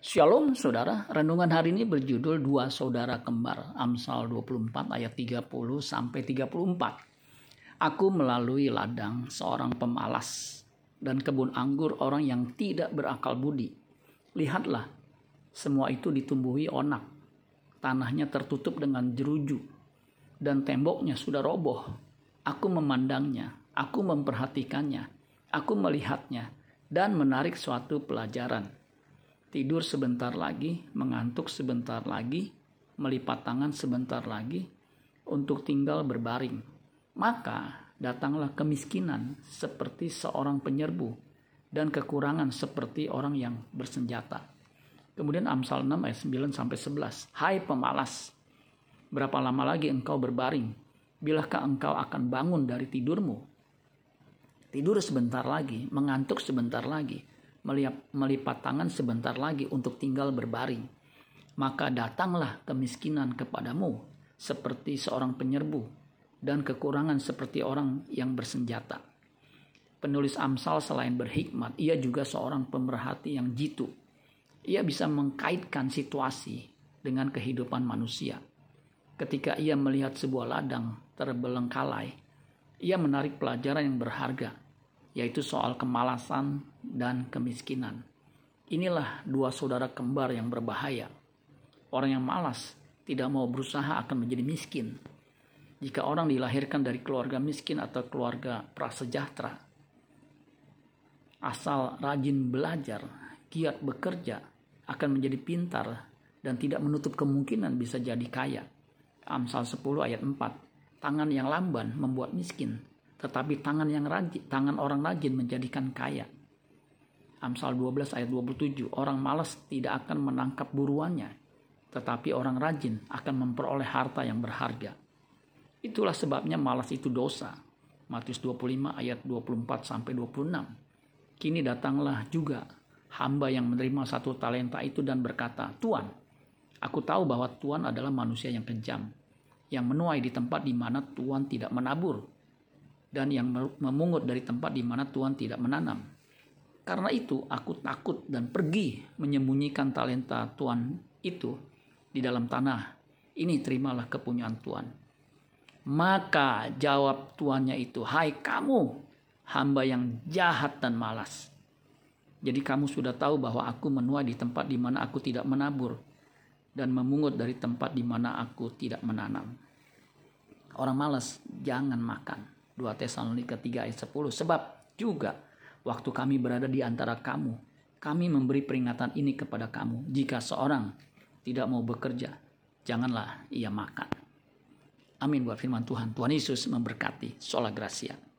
Shalom saudara, renungan hari ini berjudul Dua Saudara Kembar, Amsal 24 ayat 30 sampai 34. Aku melalui ladang seorang pemalas dan kebun anggur orang yang tidak berakal budi. Lihatlah, semua itu ditumbuhi onak. Tanahnya tertutup dengan jeruju dan temboknya sudah roboh. Aku memandangnya, aku memperhatikannya, aku melihatnya dan menarik suatu pelajaran tidur sebentar lagi, mengantuk sebentar lagi, melipat tangan sebentar lagi untuk tinggal berbaring. Maka datanglah kemiskinan seperti seorang penyerbu dan kekurangan seperti orang yang bersenjata. Kemudian Amsal 6 ayat 9 sampai 11. Hai pemalas, berapa lama lagi engkau berbaring? Bilakah engkau akan bangun dari tidurmu? Tidur sebentar lagi, mengantuk sebentar lagi melipat tangan sebentar lagi untuk tinggal berbaring. Maka datanglah kemiskinan kepadamu seperti seorang penyerbu dan kekurangan seperti orang yang bersenjata. Penulis Amsal selain berhikmat, ia juga seorang pemerhati yang jitu. Ia bisa mengkaitkan situasi dengan kehidupan manusia. Ketika ia melihat sebuah ladang terbelengkalai, ia menarik pelajaran yang berharga yaitu soal kemalasan dan kemiskinan. Inilah dua saudara kembar yang berbahaya. Orang yang malas tidak mau berusaha akan menjadi miskin. Jika orang dilahirkan dari keluarga miskin atau keluarga prasejahtera, asal rajin belajar, giat bekerja, akan menjadi pintar dan tidak menutup kemungkinan bisa jadi kaya. Amsal 10 ayat 4. Tangan yang lamban membuat miskin, tetapi tangan yang rajin, tangan orang rajin menjadikan kaya. Amsal 12 ayat 27, orang malas tidak akan menangkap buruannya, tetapi orang rajin akan memperoleh harta yang berharga. Itulah sebabnya malas itu dosa. Matius 25 ayat 24 sampai 26. Kini datanglah juga hamba yang menerima satu talenta itu dan berkata, "Tuan, aku tahu bahwa Tuan adalah manusia yang kejam, yang menuai di tempat di mana Tuan tidak menabur dan yang memungut dari tempat di mana Tuhan tidak menanam. Karena itu aku takut dan pergi menyembunyikan talenta Tuhan itu di dalam tanah. Ini terimalah kepunyaan Tuhan. Maka jawab tuannya itu, "Hai kamu, hamba yang jahat dan malas. Jadi kamu sudah tahu bahwa aku menuai di tempat di mana aku tidak menabur dan memungut dari tempat di mana aku tidak menanam." Orang malas jangan makan 2 Tesalonika 3 ayat 10. Sebab juga waktu kami berada di antara kamu, kami memberi peringatan ini kepada kamu. Jika seorang tidak mau bekerja, janganlah ia makan. Amin buat firman Tuhan. Tuhan Yesus memberkati. Sola Gracia.